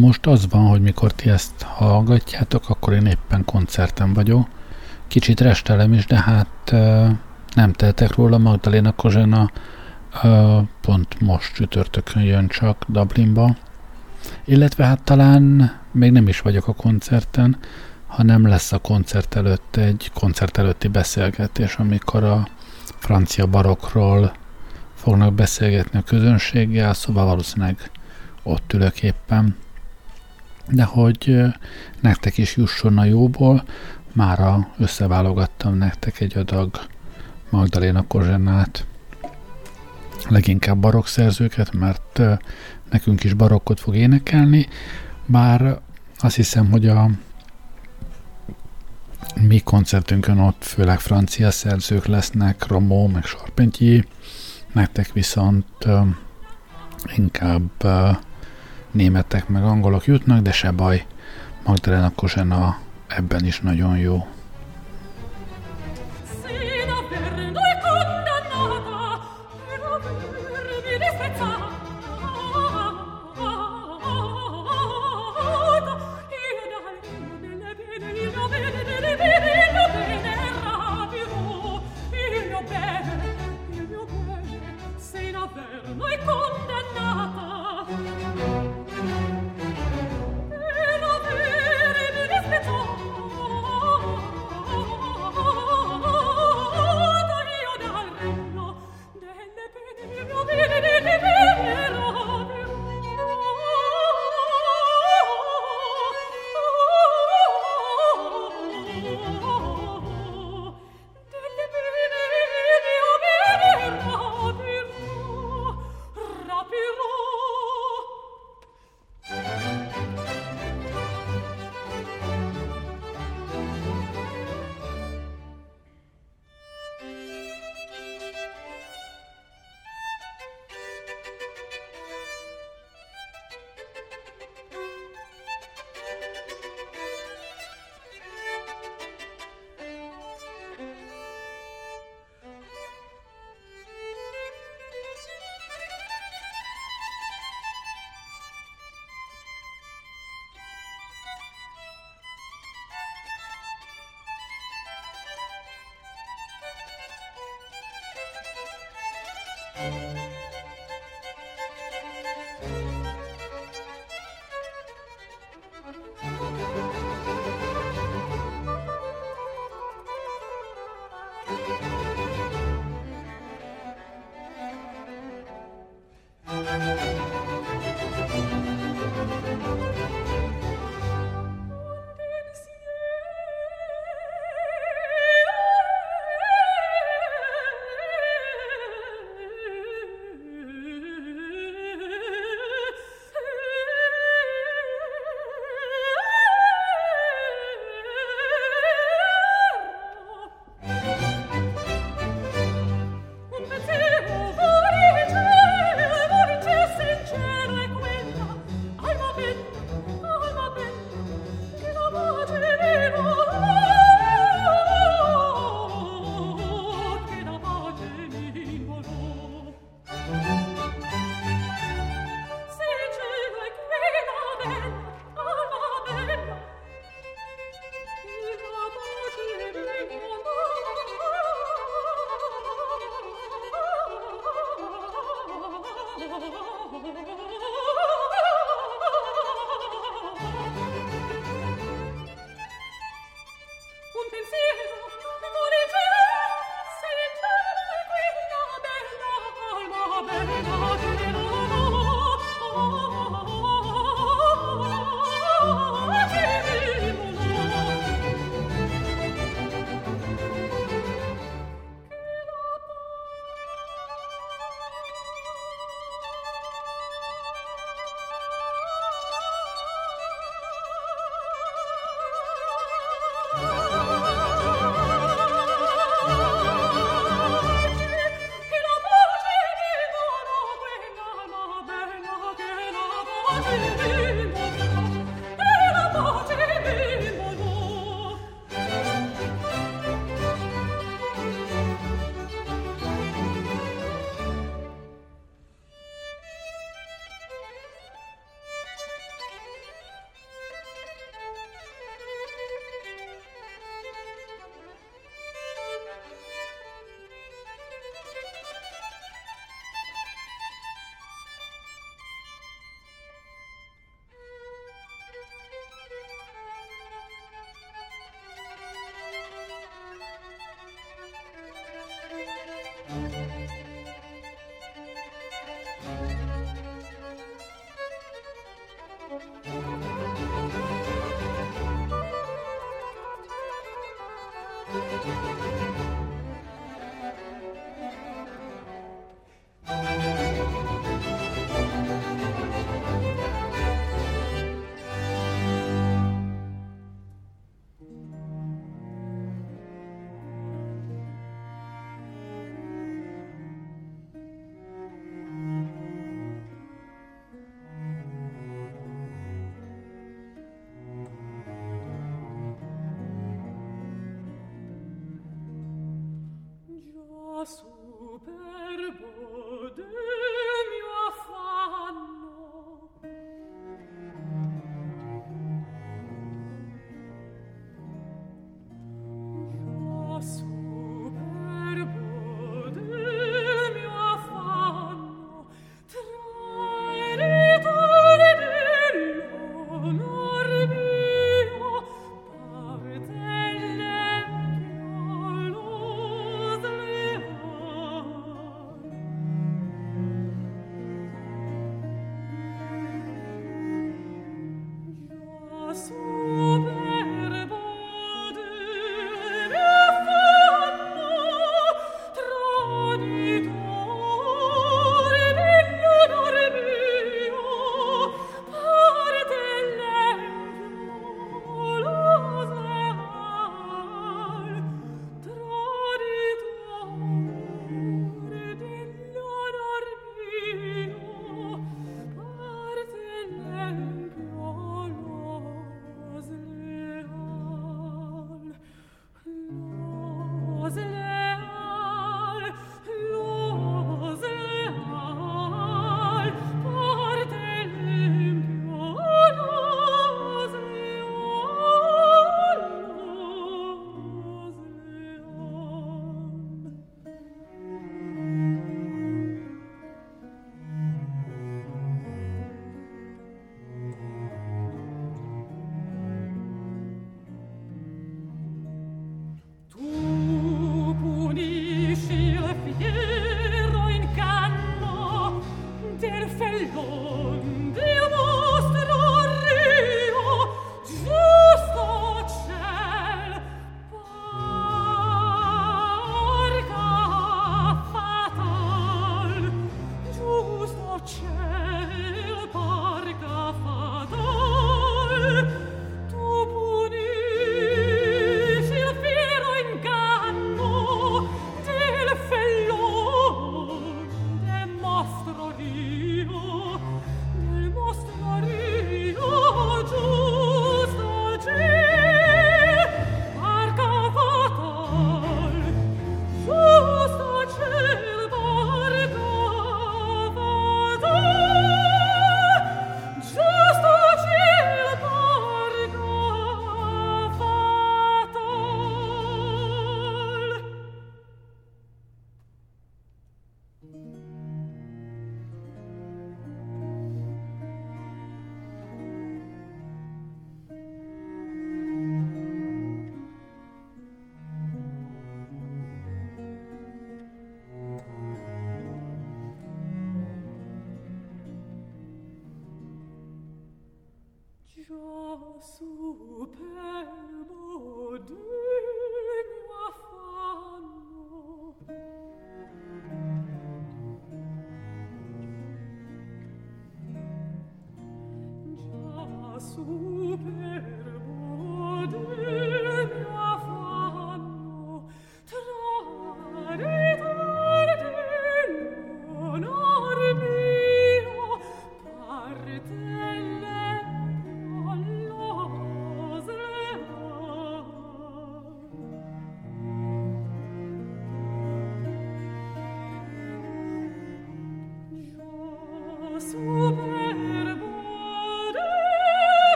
most az van, hogy mikor ti ezt hallgatjátok, akkor én éppen koncerten vagyok. Kicsit restelem is, de hát nem tehetek róla. Magdalena Kozsena pont most csütörtökön jön csak Dublinba. Illetve hát talán még nem is vagyok a koncerten, hanem lesz a koncert előtt egy koncert előtti beszélgetés, amikor a francia barokról fognak beszélgetni a közönséggel, szóval valószínűleg ott ülök éppen de hogy nektek is jusson a jóból, mára összeválogattam nektek egy adag Magdaléna Kozsenát, leginkább barokk szerzőket, mert nekünk is barokkot fog énekelni, bár azt hiszem, hogy a mi koncertünkön ott főleg francia szerzők lesznek, Romó, meg Sarpentyi, nektek viszont inkább németek meg angolok jutnak, de se baj, Magdalena Kozsena ebben is nagyon jó.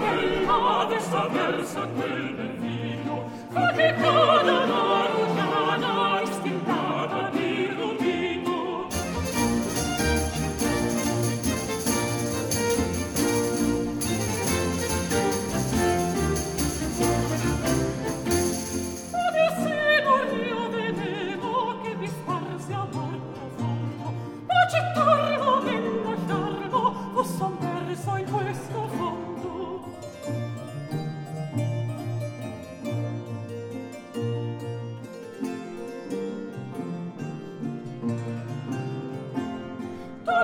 Isabella, Isabel, Isabel, Isabel.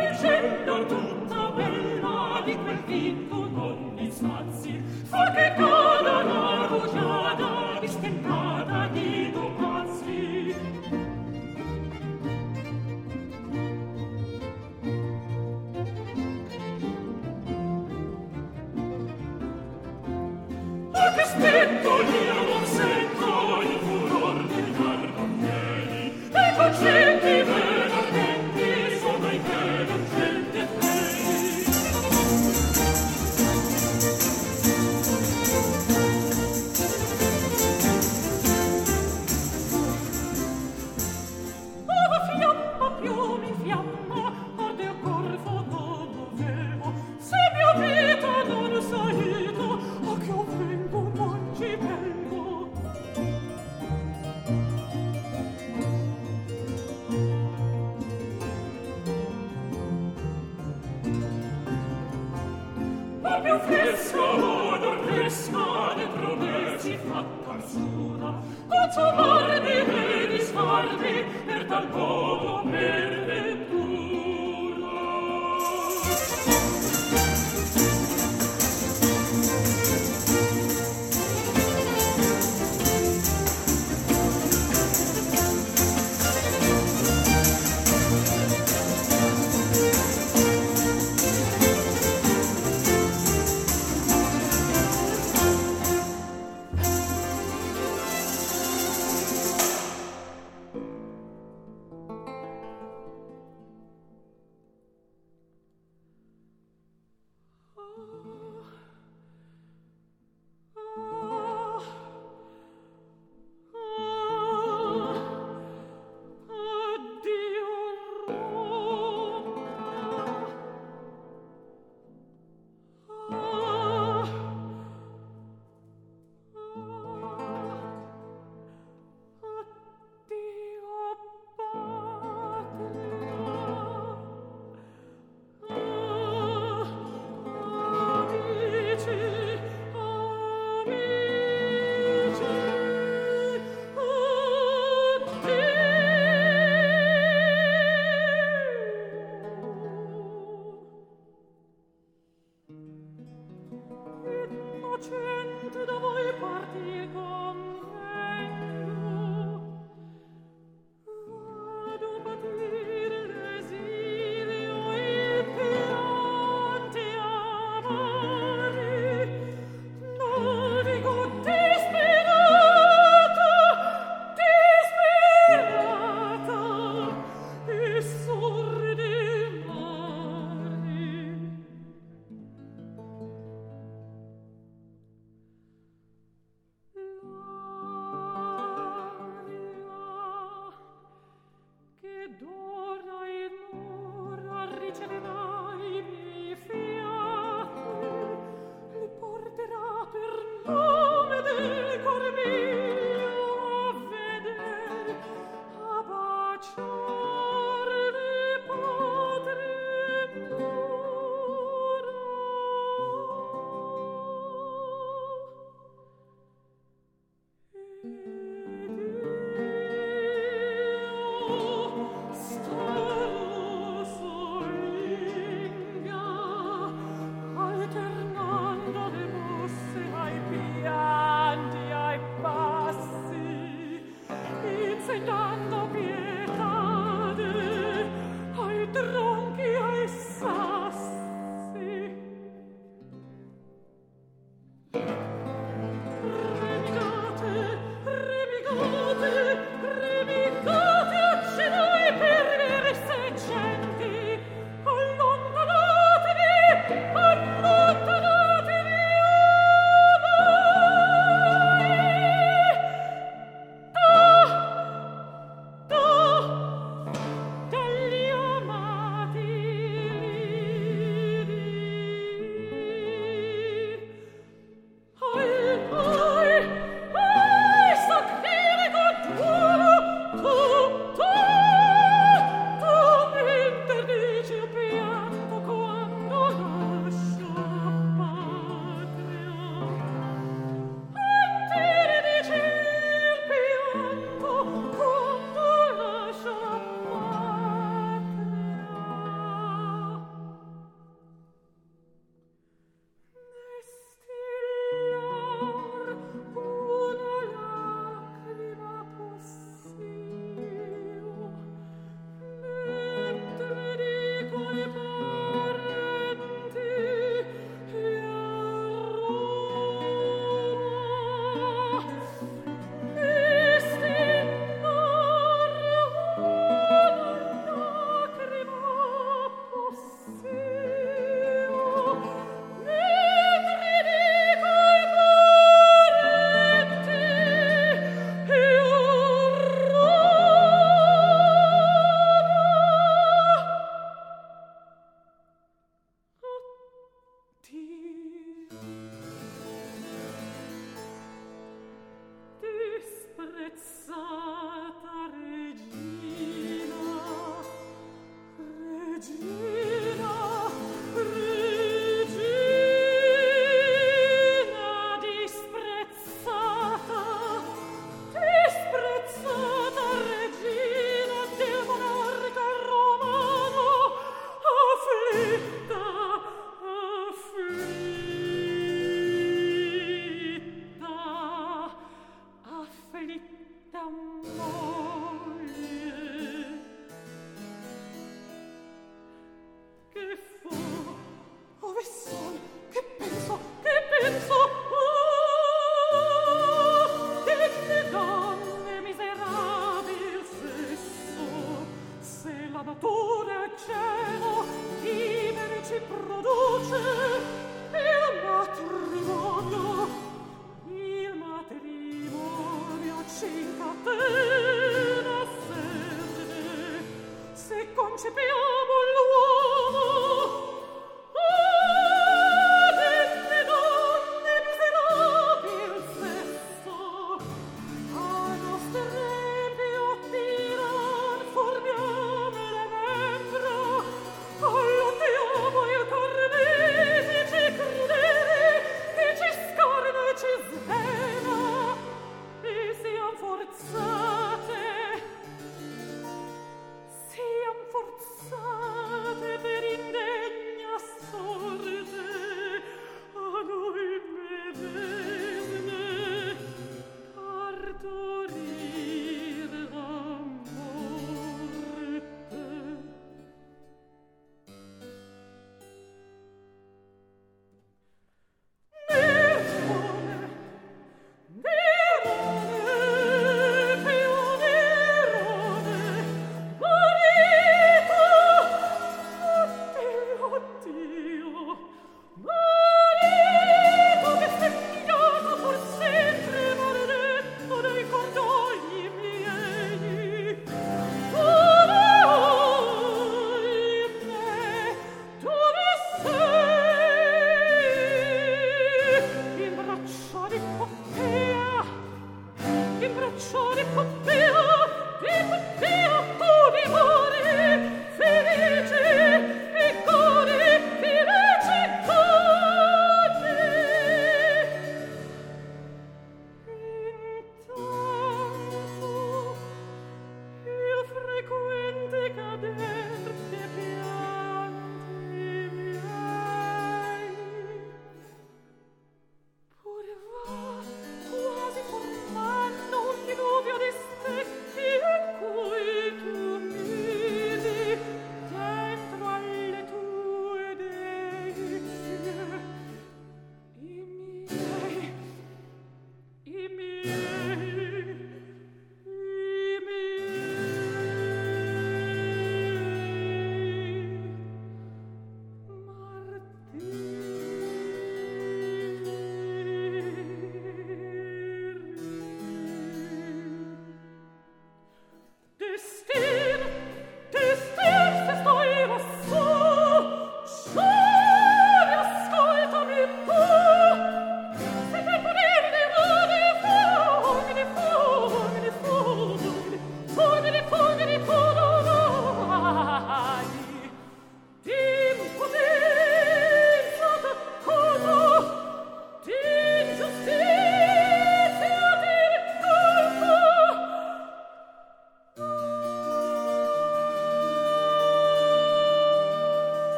vicenda tutta bella di quel vinto non mi spazi fa che cada la rugiada distentata di due pazzi ma che spetto lì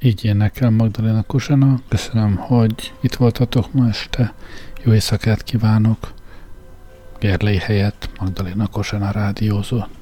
így énekel Magdalena Kosana. Köszönöm, hogy itt voltatok ma este. Jó éjszakát kívánok. Gerlei helyett Magdalena Kosana rádiózott.